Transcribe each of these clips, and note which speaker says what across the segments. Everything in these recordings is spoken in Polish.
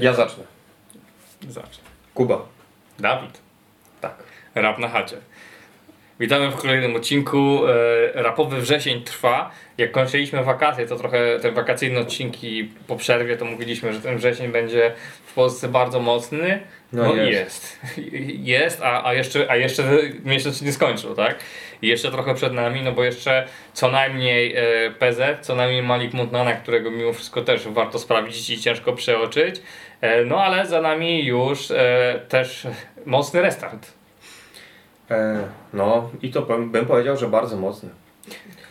Speaker 1: Ja zacznę.
Speaker 2: Zacznę.
Speaker 1: Kuba.
Speaker 2: Dawid.
Speaker 1: Tak.
Speaker 2: Rap na chacie. Witamy w kolejnym odcinku. E, rapowy wrzesień trwa. Jak kończyliśmy wakacje, to trochę te wakacyjne odcinki po przerwie, to mówiliśmy, że ten wrzesień będzie w Polsce bardzo mocny.
Speaker 1: No
Speaker 2: No,
Speaker 1: jest.
Speaker 2: jest. Jest, a, a, jeszcze, a jeszcze miesiąc się nie skończył, tak? I jeszcze trochę przed nami, no bo jeszcze co najmniej e, PZ, co najmniej Malik Montana, którego mimo wszystko też warto sprawdzić i ciężko przeoczyć. E, no ale za nami już też mocny restart.
Speaker 1: E, no i to bym, powiedział, że bardzo mocny.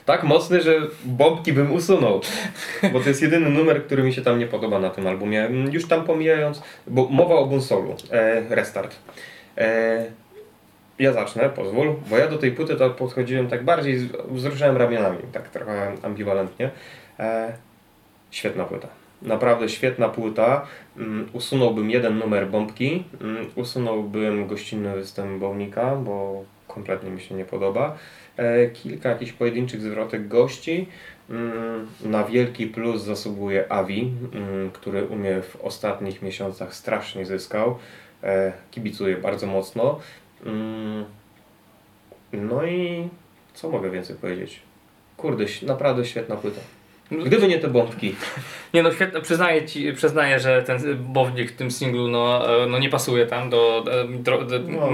Speaker 1: Tak mocny, że bombki bym usunął. Bo to jest jedyny numer, który mi się tam nie podoba na tym albumie. Już tam pomijając, bo mowa o Bunsolu. E, restart. E, ja zacznę, pozwól, bo ja do tej płyty to podchodziłem tak bardziej, wzruszałem ramionami, tak trochę ambiwalentnie. E, świetna płyta. Naprawdę świetna płyta. Mm, Usunąłbym jeden numer bombki, mm, usunąłbym gościnny występ Bownika, bo kompletnie mi się nie podoba. E, Kilka jakichś pojedynczych zwrotek gości. Mm, Na wielki plus zasługuje Avi, który u mnie w ostatnich miesiącach strasznie zyskał. E, Kibicuję bardzo mocno. No i co mogę więcej powiedzieć? Kurde, naprawdę świetna płyta. Gdyby nie te bombki.
Speaker 2: Nie no, świetnie, przyznaję ci, przyznaję, że ten bownik w tym singlu no, e, no nie pasuje tam, do, dro, do,
Speaker 1: No.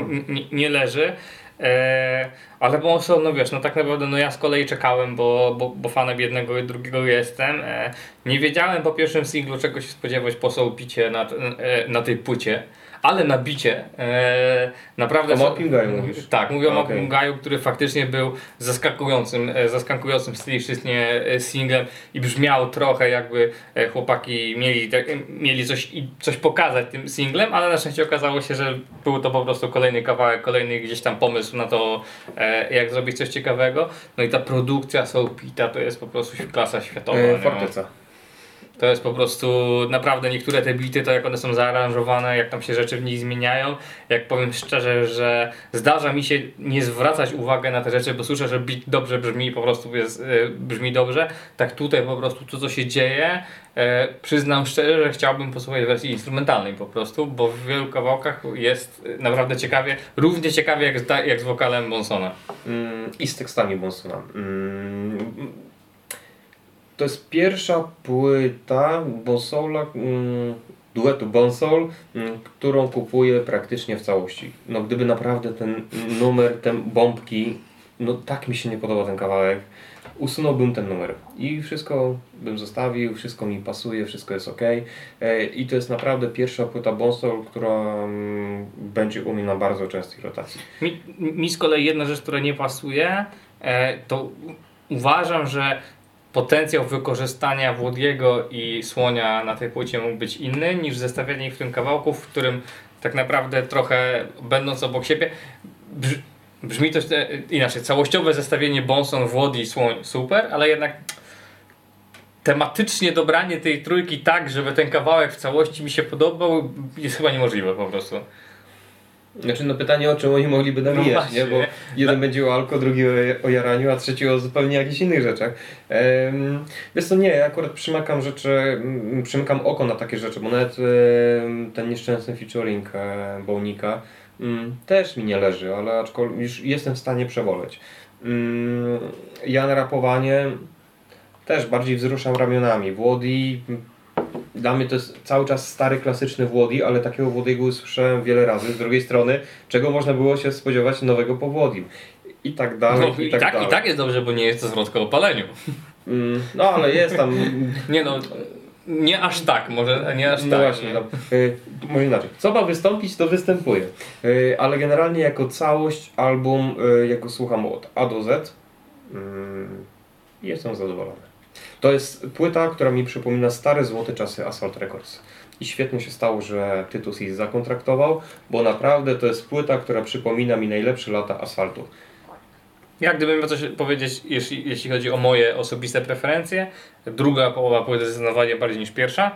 Speaker 2: nie leży. E, ale bo no wiesz, no tak naprawdę no ja z kolei czekałem, bo, bo, bo fanem jednego i drugiego jestem. E, nie wiedziałem po pierwszym singlu czego się spodziewać po sołpicie na, e, na tej płycie. Ale na bicie e, naprawdę...
Speaker 1: O Małpim Gaju
Speaker 2: mówisz? Tak, mówię o
Speaker 1: Okej.
Speaker 2: Małpim Gaju, który faktycznie był zaskakującym, e, zaskakującym stylistycznie e, singlem i brzmiał trochę jakby e, chłopaki mieli, tak, mieli coś, i- coś pokazać tym singlem, ale na szczęście okazało się, że był to po prostu kolejny kawałek, kolejny gdzieś tam pomysł na to, jak zrobić coś ciekawego. No i ta produkcja Soulpita to jest po prostu klasa światowa.
Speaker 1: E? Forteca.
Speaker 2: To jest po prostu naprawdę niektóre te bity, to jak one są zaaranżowane, jak tam się rzeczy w nich zmieniają. Jak powiem szczerze, że zdarza mi się nie zwracać uwagi na te rzeczy, bo słyszę, że beat dobrze brzmi po prostu jest, e, brzmi dobrze. Tak tutaj po prostu to, co się dzieje, e, przyznam szczerze, że chciałbym posłuchać wersji instrumentalnej po prostu, bo w wielu kawałkach jest e, naprawdę ciekawie, równie ciekawie jak z, jak z wokalem Bonsona.
Speaker 1: Mm, I z tekstami Bonsona. Mm, To jest pierwsza płyta Bonsola, mm, duetu Bonsol, mm, którą kupuję praktycznie w całości. No gdyby naprawdę ten numer, te bombki, no tak mi się nie podoba ten kawałek, usunąłbym ten numer i wszystko bym zostawił, wszystko mi pasuje, wszystko jest ok. E, I to jest naprawdę pierwsza płyta Bonsol, która mm, będzie u mnie na bardzo częstej rotacji.
Speaker 2: Mi, mi z kolei jedna rzecz, która nie pasuje, e, to uważam, że potencjał wykorzystania Włodiego i Słonia na tej płycie mógł być inny niż zestawienie ich w tym kawałku, w którym tak naprawdę trochę będąc obok siebie brz, brzmi to e, inaczej. Całościowe zestawienie Bonson, Włodi, Słoń super, ale jednak tematycznie dobranie tej trójki tak, żeby ten kawałek w całości mi się podobał jest chyba niemożliwe po prostu.
Speaker 1: Znaczy no pytanie o czym oni mogliby nawijać,
Speaker 2: właśnie.
Speaker 1: nie? Bo jeden będzie o alko, drugi o, o jaraniu, a trzeci o zupełnie jakichś innych rzeczach. Um, wiesz co, nie, ja akurat przymykam rzeczy, mm, przymykam oko na takie rzeczy, bo nawet ten nieszczęsny featuring e, Bownika mm, też mi nie leży, ale aczkolwiek już jestem w stanie przewoleć. Mm, ja na rapowanie też bardziej wzruszam ramionami. Włodi dla mnie to jest cały czas stary, klasyczny Włodi, ale takiego Włodiego usłyszałem wiele razy. Z drugiej strony, czego można było się spodziewać nowego po Włodim. I tak dalej,
Speaker 2: No,
Speaker 1: i,
Speaker 2: i,
Speaker 1: tak,
Speaker 2: tak,
Speaker 1: dalej.
Speaker 2: I tak jest dobrze, bo nie jest to zwrotka o paleniu.
Speaker 1: Mm, no ale jest tam...
Speaker 2: Nie no, nie aż tak, może nie aż
Speaker 1: no
Speaker 2: tak.
Speaker 1: właśnie, tam, y, może inaczej. Co ma wystąpić, to występuje. Y, ale generalnie jako całość album, y, jak go słucham od A do Z, mm, jestem zadowolony. To jest płyta, która mi przypomina stare złote czasy Assault Records. I świetnie się stało, że Tytus ich zakontraktował, bo naprawdę to jest płyta, która przypomina mi najlepsze lata asfaltu.
Speaker 2: Ja gdybym miał coś powiedzieć, jeśli, jeśli chodzi o moje osobiste preferencje, druga połowa płyty zdecydowanie bardziej niż pierwsza.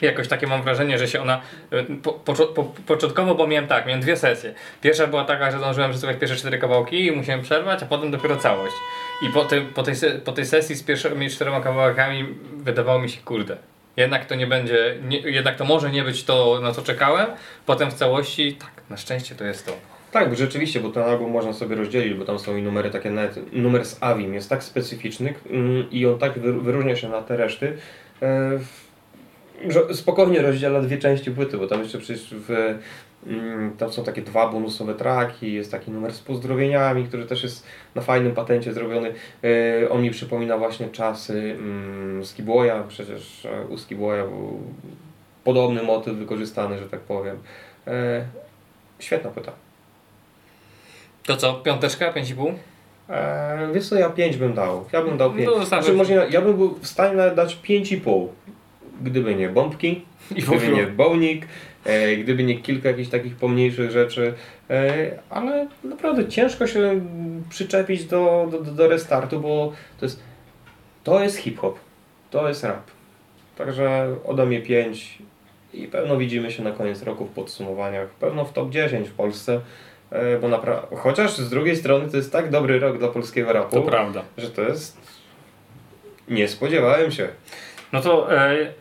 Speaker 2: Jakoś takie mam wrażenie, że się ona. e, Po, poczo- po, początkowo, bo miałem tak, miałem dwie sesje. Pierwsza była taka, że zdążyłem przesłuchać pierwsze cztery kawałki i musiałem przerwać, a potem dopiero całość. I po, tej po, tej, po tej sesji z pierwszymi czterema kawałkami wydawało mi się, kurde, jednak to nie będzie, nie, jednak to może nie być to, na co czekałem. Potem w całości, tak, na szczęście to jest to.
Speaker 1: Tak, rzeczywiście, bo ten album można sobie rozdzielić, bo tam są i numery takie, nawet numer z Avim jest tak specyficzny mm, i on tak wy- wyróżnia się na te reszty, e, spokojnie rozdziela dwie części płyty, bo tam jeszcze przecież w, mm, tam są takie dwa bonusowe traki, jest taki numer z pozdrowieniami, który też jest na fajnym patencie zrobiony. E, on mi przypomina właśnie czasy mm, Skiboya, przecież e, u Skiboya był podobny motyw wykorzystany, że tak powiem. E, świetna płyta.
Speaker 2: To co, piąteczka, 5,5?
Speaker 1: Eee, wiesz co, ja 5 bym dał. Ja bym dał 5.
Speaker 2: No,
Speaker 1: znaczy, może ja, ja bym był w stanie dać 5,5. Gdyby nie bombki,
Speaker 2: I
Speaker 1: gdyby nie bownik, e, gdyby nie kilka jakichś takich pomniejszych rzeczy. E, ale naprawdę ciężko się przyczepić do, do, do- restartu, bo to jest, to jest hip-hop. To jest rap. Także ode mnie 5 i pewno widzimy się na koniec roku w podsumowaniach. Pewno w top 10 w Polsce. E, Bo naprawdę, chociaż z drugiej strony to jest tak dobry rok dla polskiego rapu,
Speaker 2: To prawda.
Speaker 1: że to jest. Nie spodziewałem się.
Speaker 2: No to e,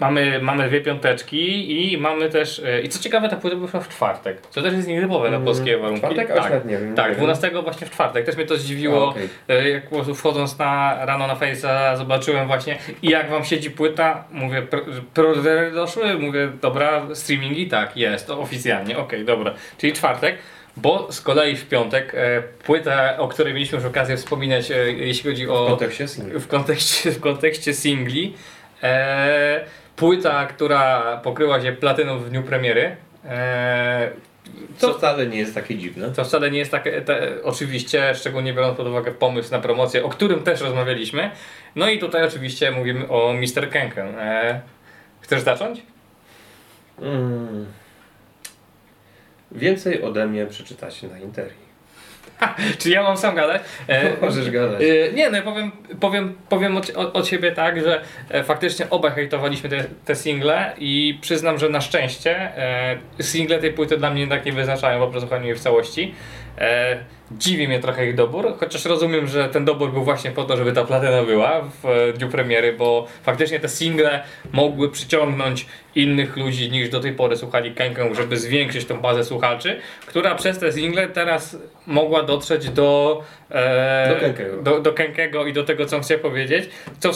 Speaker 2: mamy, mamy dwie piąteczki i mamy też. E, I co ciekawe, ta płyta wyszła w czwartek, co też jest nietypowe na
Speaker 1: Mm,
Speaker 2: polskie warunki.
Speaker 1: czwartek?
Speaker 2: Tak,
Speaker 1: nie wiem, nie
Speaker 2: tak
Speaker 1: wiem.
Speaker 2: 12 właśnie w czwartek. Też mnie to zdziwiło.
Speaker 1: A, okej.
Speaker 2: E, Jak po prostu wchodząc na rano na Face'a zobaczyłem właśnie i jak wam siedzi płyta, mówię, pr- preordery doszły, mówię, dobra, streamingi, tak, jest, to oficjalnie, okej, dobra. Czyli czwartek, bo z kolei w piątek e, płyta, o której mieliśmy już okazję wspominać, e, jeśli chodzi
Speaker 1: W
Speaker 2: o
Speaker 1: kontekście singla.
Speaker 2: w kontekście, w kontekście singli. E, płyta, która pokryła się platyną w dniu premiery. E,
Speaker 1: Co wcale nie jest takie dziwne.
Speaker 2: to wcale nie jest takie, te, oczywiście, szczególnie biorąc pod uwagę pomysł na promocję, o którym też rozmawialiśmy. No i tutaj oczywiście mówimy o Mr. Kenken. E, chcesz zacząć?
Speaker 1: Mm. Więcej ode mnie przeczytacie na Interii.
Speaker 2: Czy ja mam sam gadać? E,
Speaker 1: Możesz gadać.
Speaker 2: E, Nie, no ja powiem, powiem, powiem od, od, siebie tak, że e, faktycznie obaj hejtowaliśmy te, te single i przyznam, że na szczęście e, single tej płyty dla mnie jednak nie wyznaczają po przesłuchaniu jej w całości. E, dziwi mnie trochę ich dobór, chociaż rozumiem, że ten dobór był właśnie po to, żeby ta platyna była w e, dniu premiery, bo faktycznie te single mogły przyciągnąć innych ludzi niż do tej pory słuchali Kenkę, żeby zwiększyć tą bazę słuchaczy, która przez te single teraz mogła dotrzeć do e,
Speaker 1: Do Kenkego.
Speaker 2: do, do i do tego, co on chce powiedzieć, co,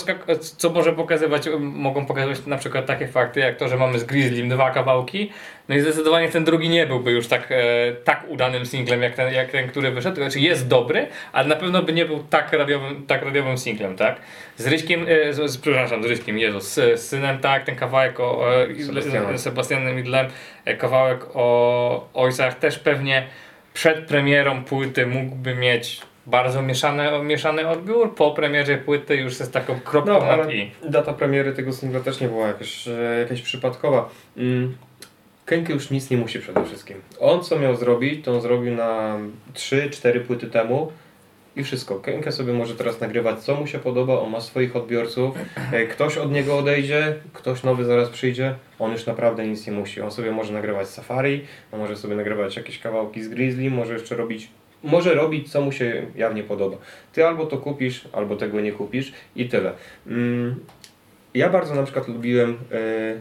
Speaker 2: co może pokazywać, mogą pokazywać na przykład takie fakty, jak to, że mamy z Grizzlym dwa kawałki, no i zdecydowanie ten drugi nie byłby już tak, e, tak udanym singlem, jak ten, jak ten, który wyszedł, znaczy jest dobry, ale na pewno by nie był tak radiowym, tak radiowym singlem, tak? Z Ryśkiem, e, z, przepraszam, z Ryśkiem, Jezus, z, z synem, tak, ten kawałek o e,
Speaker 1: Sebastianem.
Speaker 2: Midlem, e, kawałek o ojcach też pewnie przed premierą płyty mógłby mieć bardzo mieszany, mieszany odbiór, po premierze płyty już jest taką kropką
Speaker 1: No,
Speaker 2: i.
Speaker 1: data premiery tego singla też nie była jakaś, e, jakaś przypadkowa. Mm. Kenke już nic nie musi przede wszystkim. On co miał zrobić, to on zrobił na 3-4 płyty temu i wszystko. Kenke sobie może teraz nagrywać co mu się podoba, on ma swoich odbiorców, e, ktoś od niego odejdzie, ktoś nowy zaraz przyjdzie, on już naprawdę nic nie musi. On sobie może nagrywać Safari, on może sobie nagrywać jakieś kawałki z Grizzly, może jeszcze robić, może robić co mu się jawnie podoba. Ty albo to kupisz, albo tego nie kupisz i tyle. Mm. Ja bardzo na przykład lubiłem e,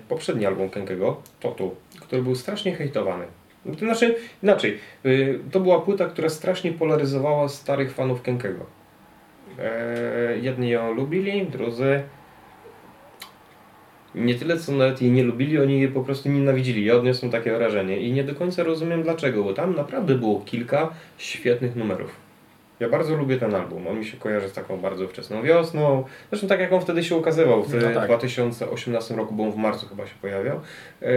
Speaker 1: poprzedni album Kenkego, Totu, który był strasznie hejtowany. To znaczy, inaczej, y, to była płyta, która strasznie polaryzowała starych fanów Kenkego. E, jedni ją lubili, drudzy nie tyle co nawet jej nie lubili, oni jej po prostu nienawidzili. Ja odniosłem takie wrażenie i nie do końca rozumiem dlaczego, bo tam naprawdę było kilka świetnych numerów. Ja bardzo lubię ten album. On mi się kojarzy z taką bardzo wczesną wiosną. Zresztą tak jak on wtedy się ukazywał, w
Speaker 2: No tak.
Speaker 1: 2018 roku, bo on w marcu chyba się pojawiał. E,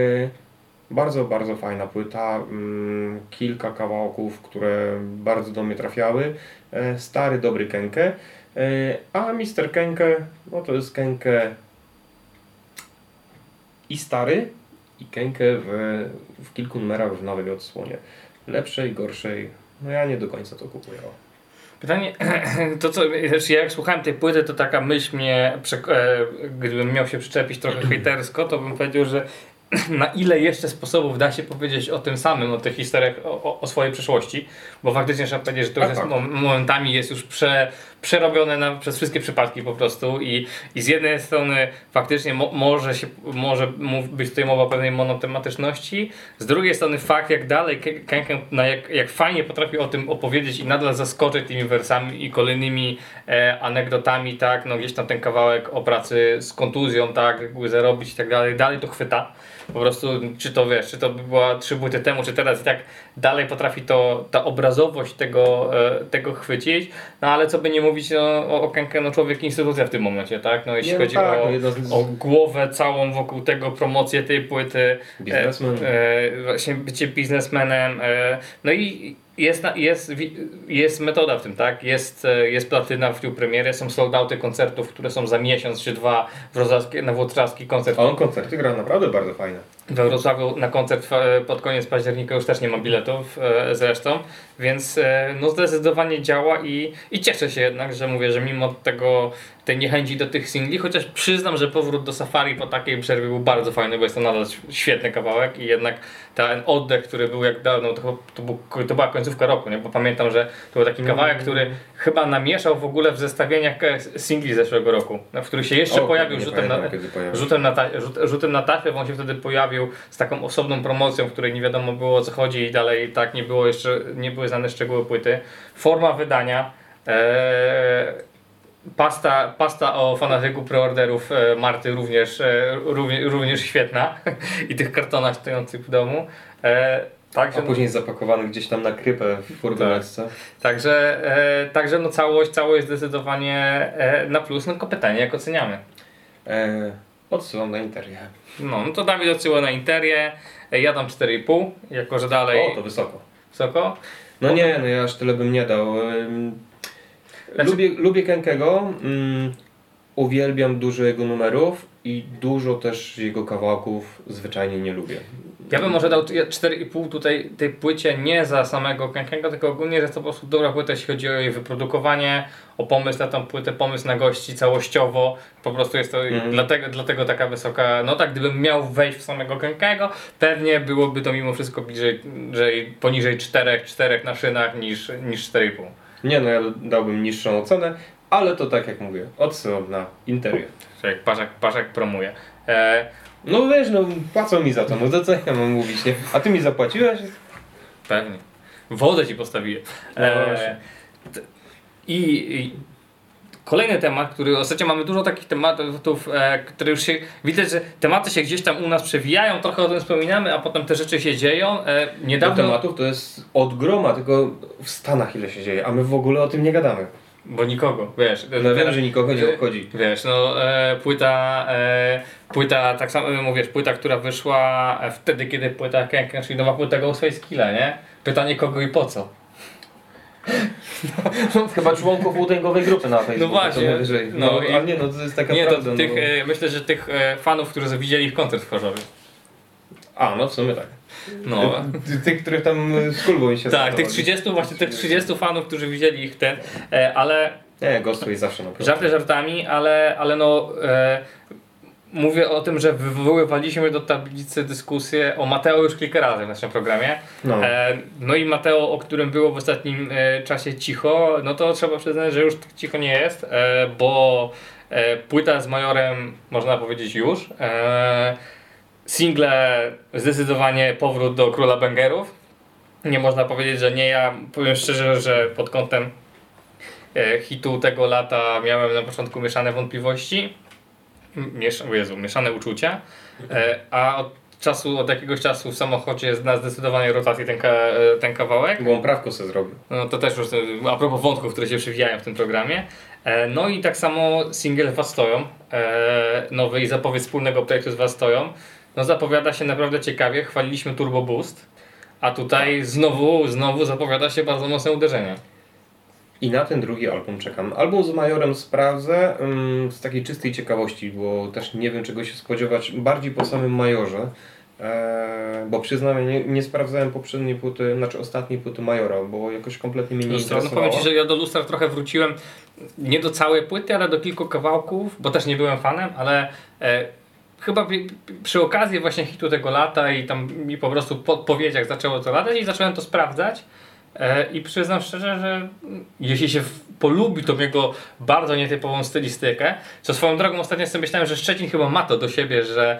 Speaker 1: Bardzo, bardzo fajna płyta. mm, Kilka kawałków, które bardzo do mnie trafiały. E, Stary, dobry Kenke. E, A Mr. Kenke, no to jest Kenke i stary, i Kenke w, w kilku numerach w nowej odsłonie. Lepszej, gorszej. No ja nie do końca to kupuję.
Speaker 2: Pytanie, to co, wiesz, ja jak słuchałem tej płyty, to taka myśl mnie, e, gdybym miał się przyczepić trochę hejtersko, to bym powiedział, że na ile jeszcze sposobów da się powiedzieć o tym samym, o tych historiach, o, o, swojej przyszłości, bo faktycznie trzeba powiedzieć, że to już
Speaker 1: Tak,
Speaker 2: jest,
Speaker 1: tak.
Speaker 2: mom- momentami jest już prze, przerobione na, przez wszystkie przypadki po prostu i, i z jednej strony faktycznie mo, może, się, może być tutaj mowa o pewnej monotematyczności, z drugiej strony fakt jak dalej Ke- Kenken, na jak, jak fajnie potrafi o tym opowiedzieć i nadal zaskoczyć tymi wersami i kolejnymi e, anegdotami, tak, no gdzieś tam ten kawałek o pracy z kontuzją, tak, jak były zarobić i tak dalej, dalej to chwyta. Po prostu, czy to wiesz, czy to by była trzy płyty temu, czy teraz i tak dalej potrafi to, ta obrazowość tego, e, tego chwycić, no ale co by nie mówić no, o, o Kenke, no człowiek instytucja w tym momencie, tak, no jeśli
Speaker 1: Nie, no
Speaker 2: chodzi
Speaker 1: tak,
Speaker 2: o,
Speaker 1: no
Speaker 2: o głowę całą wokół tego, promocję tej płyty,
Speaker 1: Biznesmen.
Speaker 2: E, e, właśnie bycie biznesmenem. E, no i jest, jest, jest metoda w tym, tak? Jest, e, jest platyna w dniu premiery, są soldauty koncertów, które są za miesiąc czy dwa w Wrocławskie, na Włocławski koncert.
Speaker 1: A on koncerty gra naprawdę bardzo fajne.
Speaker 2: We Wrocławiu na koncert e, pod koniec października już też nie ma biletów e, zresztą, więc e, no zdecydowanie działa i, i cieszę się jednak, że mówię, że mimo tego tej niechęci do tych singli, chociaż przyznam, że powrót do Safari po takiej przerwie był bardzo fajny, bo jest to nadal świetny kawałek i jednak ten oddech, który był jak dawno, to, to, był, to była końcówka roku, nie? bo pamiętam, że to był taki kawałek, który chyba namieszał w ogóle w zestawieniach singli zeszłego roku, w których się jeszcze
Speaker 1: O,
Speaker 2: pojawił rzutem na,
Speaker 1: pamiętam, pojawił.
Speaker 2: rzutem na, rzutem na taśmę, bo on się wtedy pojawił z taką osobną promocją, w której nie wiadomo było o co chodzi i dalej tak nie było jeszcze, nie były znane szczegóły płyty. Forma wydania, e, pasta, pasta o fanatyku preorderów e, Marty również, e, również, również świetna i tych kartonach stojących w domu.
Speaker 1: A później zapakowany gdzieś tam na krypę w furgonetce.
Speaker 2: także, e, także no całość, całość zdecydowanie e, na plus, no tylko pytanie jak oceniamy.
Speaker 1: E, odsyłam na interię.
Speaker 2: No, no to Dawid odsyła na Interię, ja dam 4,5, jako że dalej
Speaker 1: O, to wysoko.
Speaker 2: wysoko.
Speaker 1: No nie, no ja aż tyle bym nie dał.
Speaker 2: Znaczy-
Speaker 1: Lubię, lubię Kenkego. Mm, uwielbiam dużo jego numerów i dużo też jego kawałków zwyczajnie nie lubię.
Speaker 2: Ja bym może dał 4,5 tutaj tej płycie nie za samego Kenkego, tylko ogólnie, że to po prostu dobra płyta, jeśli chodzi o jej wyprodukowanie, o pomysł na tą płytę, pomysł na gości całościowo. Po prostu jest to
Speaker 1: Mhm.
Speaker 2: dlatego, dlatego taka wysoka nota. Gdybym miał wejść w samego Kenkego, pewnie byłoby to mimo wszystko bliżej, że poniżej 4, 4 na szynach niż, niż 4,5.
Speaker 1: Nie no, ja dałbym niższą ocenę, ale to tak jak mówię, odsyłam na interię.
Speaker 2: Czyli jak Paszek, Paszek promuje. E,
Speaker 1: No wiesz, no płacą mi za to, no to co ja mam mówić, nie? A ty mi zapłaciłeś?
Speaker 2: Pewnie. Wodę ci postawiłem.
Speaker 1: No
Speaker 2: E, t- i, I kolejny temat, który ostatnio mamy dużo takich tematów, e, które już się. Widać, że tematy się gdzieś tam u nas przewijają, trochę o tym wspominamy, a potem te rzeczy się dzieją. E,
Speaker 1: Do
Speaker 2: niedawno.
Speaker 1: tematów to jest od groma, tylko w Stanach ile się dzieje, a my w ogóle o tym nie gadamy.
Speaker 2: Bo nikogo, wiesz.
Speaker 1: No wiem, że nikogo nie obchodzi.
Speaker 2: Wiesz, no e, płyta, e, płyta, tak samo mówisz, płyta, która wyszła e, wtedy, kiedy płyta Kenken, czyli nowa płyta Ghostface Killa, nie? Pytanie kogo i po co?
Speaker 1: Chyba członków łutęgowej grupy na Facebooku.
Speaker 2: No właśnie, no
Speaker 1: No,
Speaker 2: i-
Speaker 1: ale nie, no to jest taka
Speaker 2: Nie, to
Speaker 1: prawda.
Speaker 2: tych,
Speaker 1: no.
Speaker 2: myślę, że tych e, fanów, którzy widzieli ich koncert w Chorzowie.
Speaker 1: A, no w sumie tak.
Speaker 2: No.
Speaker 1: Ty- Tych, których tam z Kulbą się
Speaker 2: Tak, tych
Speaker 1: startowali.
Speaker 2: 30, właśnie tych 30 fanów, którzy widzieli ich ten, e, ale
Speaker 1: Nie, Ghostface zawsze naprawdę.
Speaker 2: żarty żartami, ale, ale no e, mówię o tym, że wywoływaliśmy do tablicy dyskusję o Mateo już kilka razy w naszym programie.
Speaker 1: No.
Speaker 2: E, no i Mateo, o którym było w ostatnim e, czasie cicho, no to trzeba przyznać, że już tak cicho nie jest, e, bo e, płyta z Majorem, można powiedzieć już, e, single zdecydowanie powrót do Króla Bangerów. Nie można powiedzieć, że nie. Ja powiem szczerze, że pod kątem e, hitu tego lata miałem na początku mieszane wątpliwości. Miesz, Jezu, mieszane uczucia. E, a od czasu, od jakiegoś czasu w samochodzie na zdecydowanej rotacji ten, ka, e, ten kawałek.
Speaker 1: Bo on prawko sobie zrobił.
Speaker 2: No to też już a propos wątków, które się przewijają w tym programie. No i tak samo single Was Stoją, nowy i zapowiedź wspólnego projektu z Was Stoją. No zapowiada się naprawdę ciekawie, chwaliliśmy Turbo Boost, a tutaj znowu, znowu zapowiada się bardzo mocne uderzenie.
Speaker 1: I na ten drugi album czekam. Album z Majorem sprawdzę ym, z takiej czystej ciekawości, bo też nie wiem czego się spodziewać bardziej po samym Majorze. Eee, bo przyznam, nie, nie sprawdzałem poprzedniej płyty, znaczy ostatniej płyty Majora, bo jakoś kompletnie mnie nie
Speaker 2: Lustra, no
Speaker 1: interesowało.
Speaker 2: powiem Ci, że ja do Lustra trochę wróciłem, nie do całej płyty, ale do kilku kawałków, bo też nie byłem fanem, ale e, chyba przy okazji właśnie hitu tego lata i tam mi po prostu po odpowiedziach zaczęło to latać i zacząłem to sprawdzać. E, I przyznam szczerze, że jeśli się polubi tą jego bardzo nietypową stylistykę, co swoją drogą ostatnio sobie myślałem, że Szczecin chyba ma to do siebie, że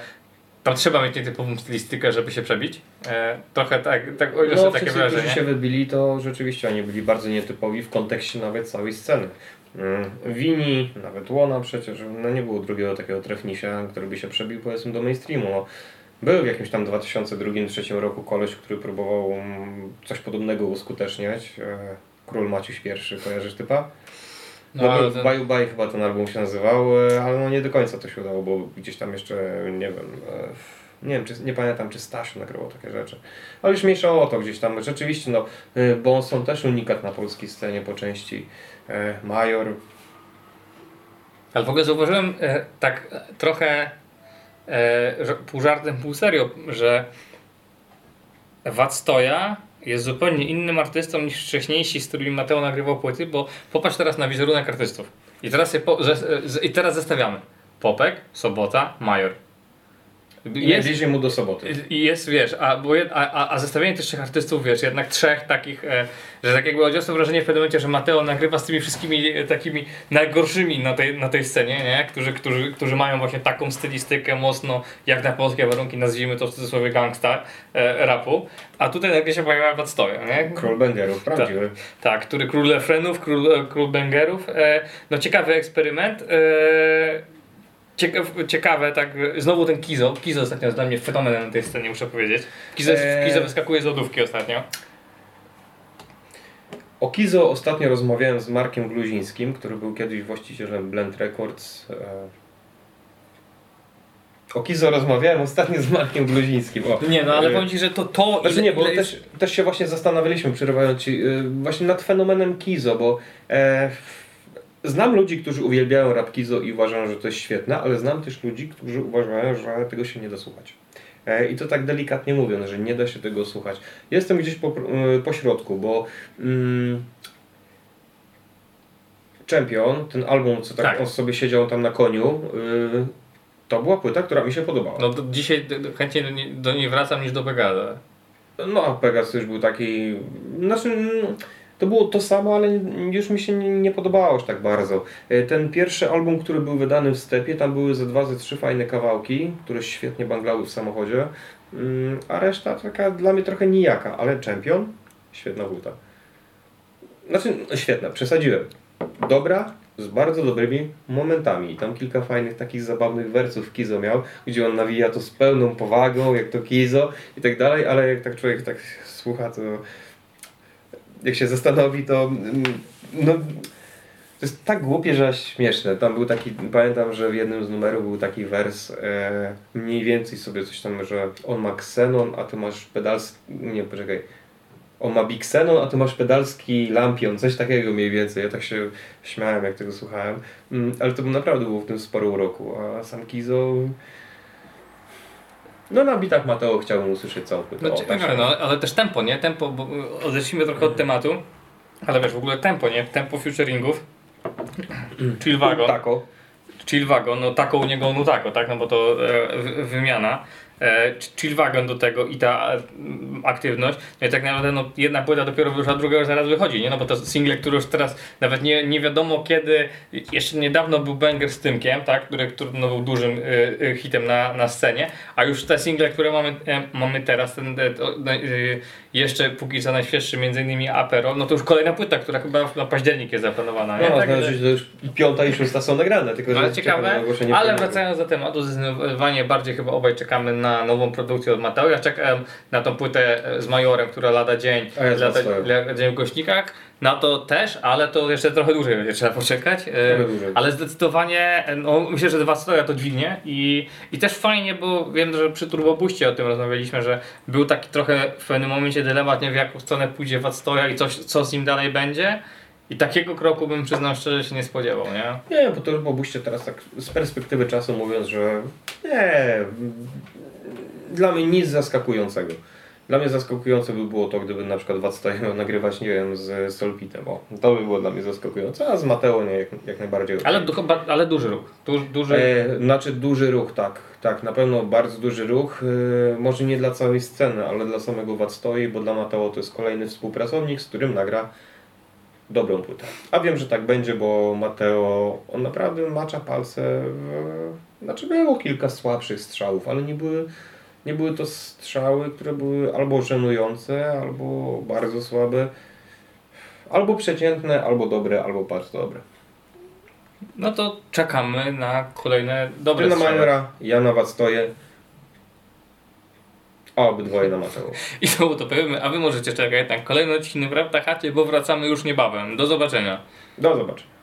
Speaker 2: tam trzeba mieć nietypową stylistykę, żeby się przebić. E, trochę tak, tak odniosę
Speaker 1: No,
Speaker 2: takie wrażenie.
Speaker 1: się wybili, to rzeczywiście oni byli bardzo nietypowi w kontekście nawet całej sceny. Mm, Wini, nawet Łona przecież, no nie było drugiego takiego trefnisia, który by się przebił powiedzmy do mainstreamu. No, był w jakimś tam 2002-2003 roku koleś, który próbował mm, coś podobnego uskuteczniać. E, Król Maciuś I, kojarzysz typa?
Speaker 2: No,
Speaker 1: No,
Speaker 2: ten-
Speaker 1: Baju Baj chyba ten album się nazywał, e, ale no nie do końca to się udało, bo gdzieś tam jeszcze, nie wiem, e, nie wiem, czy, nie pamiętam, czy Stasiu nagrywał takie rzeczy. Ale już mniejsza o to gdzieś tam. Rzeczywiście, no, e, Bonson też unikat na polskiej scenie po części. E, Major,
Speaker 2: Ale w ogóle zauważyłem e, tak e, trochę pół żartem, pół serio, że Wad Stoja jest zupełnie innym artystą niż wcześniejsi, z którymi Mateo nagrywał płyty, bo popatrz teraz na wizerunek artystów. I teraz, się po, i teraz zestawiamy. Popek, Sobota, Major.
Speaker 1: Jest bliżej mu do soboty.
Speaker 2: Jest, wiesz, a, bo a, a, a zestawienie tych trzech artystów, wiesz, jednak trzech takich, e, że tak jakby odniosłem wrażenie w pewnym momencie, że Mateo nagrywa z tymi wszystkimi e, takimi najgorszymi na tej, na tej scenie, nie? Którzy, którzy, którzy mają właśnie taką stylistykę mocno, jak na polskie warunki, nazwijmy to w cudzysłowie gangsta e, rapu, a tutaj nagle się pojawia Badstoja, nie?
Speaker 1: Król Bengerów, prawdziwy.
Speaker 2: Tak, który król refrenów, król, e, król bangerów. E, no ciekawy eksperyment. E, ciekaw, ciekawe, tak, znowu ten Kizo. Kizo ostatnio jest dla mnie fenomenem na tej scenie, muszę powiedzieć. Kizo,
Speaker 1: Eee.
Speaker 2: Kizo wyskakuje z lodówki ostatnio.
Speaker 1: O Kizo ostatnio rozmawiałem z Markiem Gluzińskim, który był kiedyś właścicielem Blend Records. E, O Kizo rozmawiałem ostatnio z Markiem Gluzińskim. O.
Speaker 2: Nie, no ale
Speaker 1: E,
Speaker 2: powiem Ci, że to to...
Speaker 1: Znaczy nie, bo też, też się właśnie zastanawialiśmy, przerywając ci, yy, właśnie nad fenomenem Kizo, bo e, znam ludzi, którzy uwielbiają rap Kizo i uważają, że to jest świetne, ale znam też ludzi, którzy uważają, że tego się nie da słuchać. E, I to tak delikatnie mówiąc, że nie da się tego słuchać. Jestem gdzieś po, yy, po środku, bo mm, Champion, ten album, co tak,
Speaker 2: Tak.
Speaker 1: on sobie siedział tam na koniu, yy, to była płyta, która mi się podobała.
Speaker 2: No dzisiaj chętniej do, nie, do niej wracam niż do Begada.
Speaker 1: No, a Pegas już był taki. Znaczy, mm, to było to samo, ale już mi się nie, podobało aż tak bardzo. E, Ten pierwszy album, który był wydany w stepie, tam były ze dwa, ze trzy fajne kawałki, które świetnie banglały w samochodzie, Mm, a reszta taka dla mnie trochę nijaka, ale Champion, świetna płyta. Znaczy, no, świetna, przesadziłem. Dobra, z bardzo dobrymi momentami. I tam kilka fajnych takich zabawnych wersów Kizo miał, gdzie on nawija to z pełną powagą, jak to Kizo i tak dalej, ale jak tak człowiek tak słucha, to jak się zastanowi, to mm, no, to jest tak głupie, że śmieszne. Tam był taki, pamiętam, że w jednym z numerów był taki wers, e, mniej więcej sobie coś tam, że on ma ksenon, a ty masz pedalski, nie, poczekaj, on ma biksenon, a ty masz pedalski lampion, coś takiego mniej więcej. Ja tak się śmiałem, jak tego słuchałem. Mm, ale to naprawdę było w tym sporo uroku. A sam Kizo... No na bitach Mateo chciałbym usłyszeć całą płytę.
Speaker 2: No,
Speaker 1: O, tak
Speaker 2: no, ale też tempo, nie? Tempo, bo y, odeszliśmy trochę od tematu, ale wiesz, w ogóle tempo, nie? Tempo featuringów. Chill Wagon.
Speaker 1: Tako.
Speaker 2: Chill Wagon, no taką u niego, no tako, tak? No bo to e, wy- wymiana. E, chill Wagon do tego i ta e, aktywność. No i tak naprawdę no, jedna płyta dopiero wyszła, druga już zaraz wychodzi, nie? No bo to single, który już teraz nawet nie, nie wiadomo kiedy, jeszcze niedawno był banger z Tymkiem, tak? Który, który no, był dużym e, e, hitem na, na scenie, a już te single, które mamy, e, mamy teraz, ten, e, jeszcze póki co najświeższy, między innymi Aperol, no to już kolejna płyta, która chyba na październik jest zaplanowana, nie?
Speaker 1: No,
Speaker 2: Tak,
Speaker 1: znaczy,
Speaker 2: że-
Speaker 1: już i piąta i szósta są nagrane, tylko że
Speaker 2: ale ciekawe, ale wracając do tematu, zdecydowanie bardziej chyba obaj czekamy na nową produkcję od Mateo. Ja czekam na tą płytę e, z Majorem, która lada dzień,
Speaker 1: ja
Speaker 2: lada, lada dzień w Gośnikach. Na to też, ale to jeszcze trochę dłużej będzie trzeba poczekać. E,
Speaker 1: dłużej.
Speaker 2: Ale zdecydowanie, e, no, myślę, że dwa stoja to dźwignie i, i też fajnie, bo wiem, że przy Turbobuście o tym rozmawialiśmy, że był taki trochę w pewnym momencie dylemat, nie w jaką stronę pójdzie Wadstoja i coś, co z nim dalej będzie. I takiego kroku bym przyznał szczerze się nie spodziewał, nie?
Speaker 1: Nie, bo to już obuście teraz tak z perspektywy czasu mówiąc, że nie, dla mnie nic zaskakującego. Dla mnie zaskakujące by było to, gdyby na przykład Wactoje miał nagrywać, nie wiem, z Solpitem. O, to by było dla mnie zaskakujące, a z Mateo nie, jak, jak najbardziej.
Speaker 2: Ale, du- ale duży ruch. Du, duży,
Speaker 1: E, znaczy duży ruch, tak. Tak, na pewno bardzo duży ruch. E, może nie dla całej sceny, ale dla samego Wactoi, bo dla Mateo to jest kolejny współpracownik, z którym nagra dobrą płytę. A wiem, że tak będzie, bo Mateo, on naprawdę macza palce. W... Znaczy było kilka słabszych strzałów, ale nie były, nie były to strzały, które były albo żenujące, albo bardzo słabe. Albo przeciętne, albo dobre, albo bardzo dobre.
Speaker 2: No to czekamy na kolejne dobre
Speaker 1: Ty na
Speaker 2: strzały.
Speaker 1: Majora, ja na Wactoje. Obydwoje na Mateo.
Speaker 2: I to powiemy, a wy możecie czekać na kolejny odcinek Prawda Chacie, bo wracamy już niebawem. Do zobaczenia.
Speaker 1: Do zobaczenia.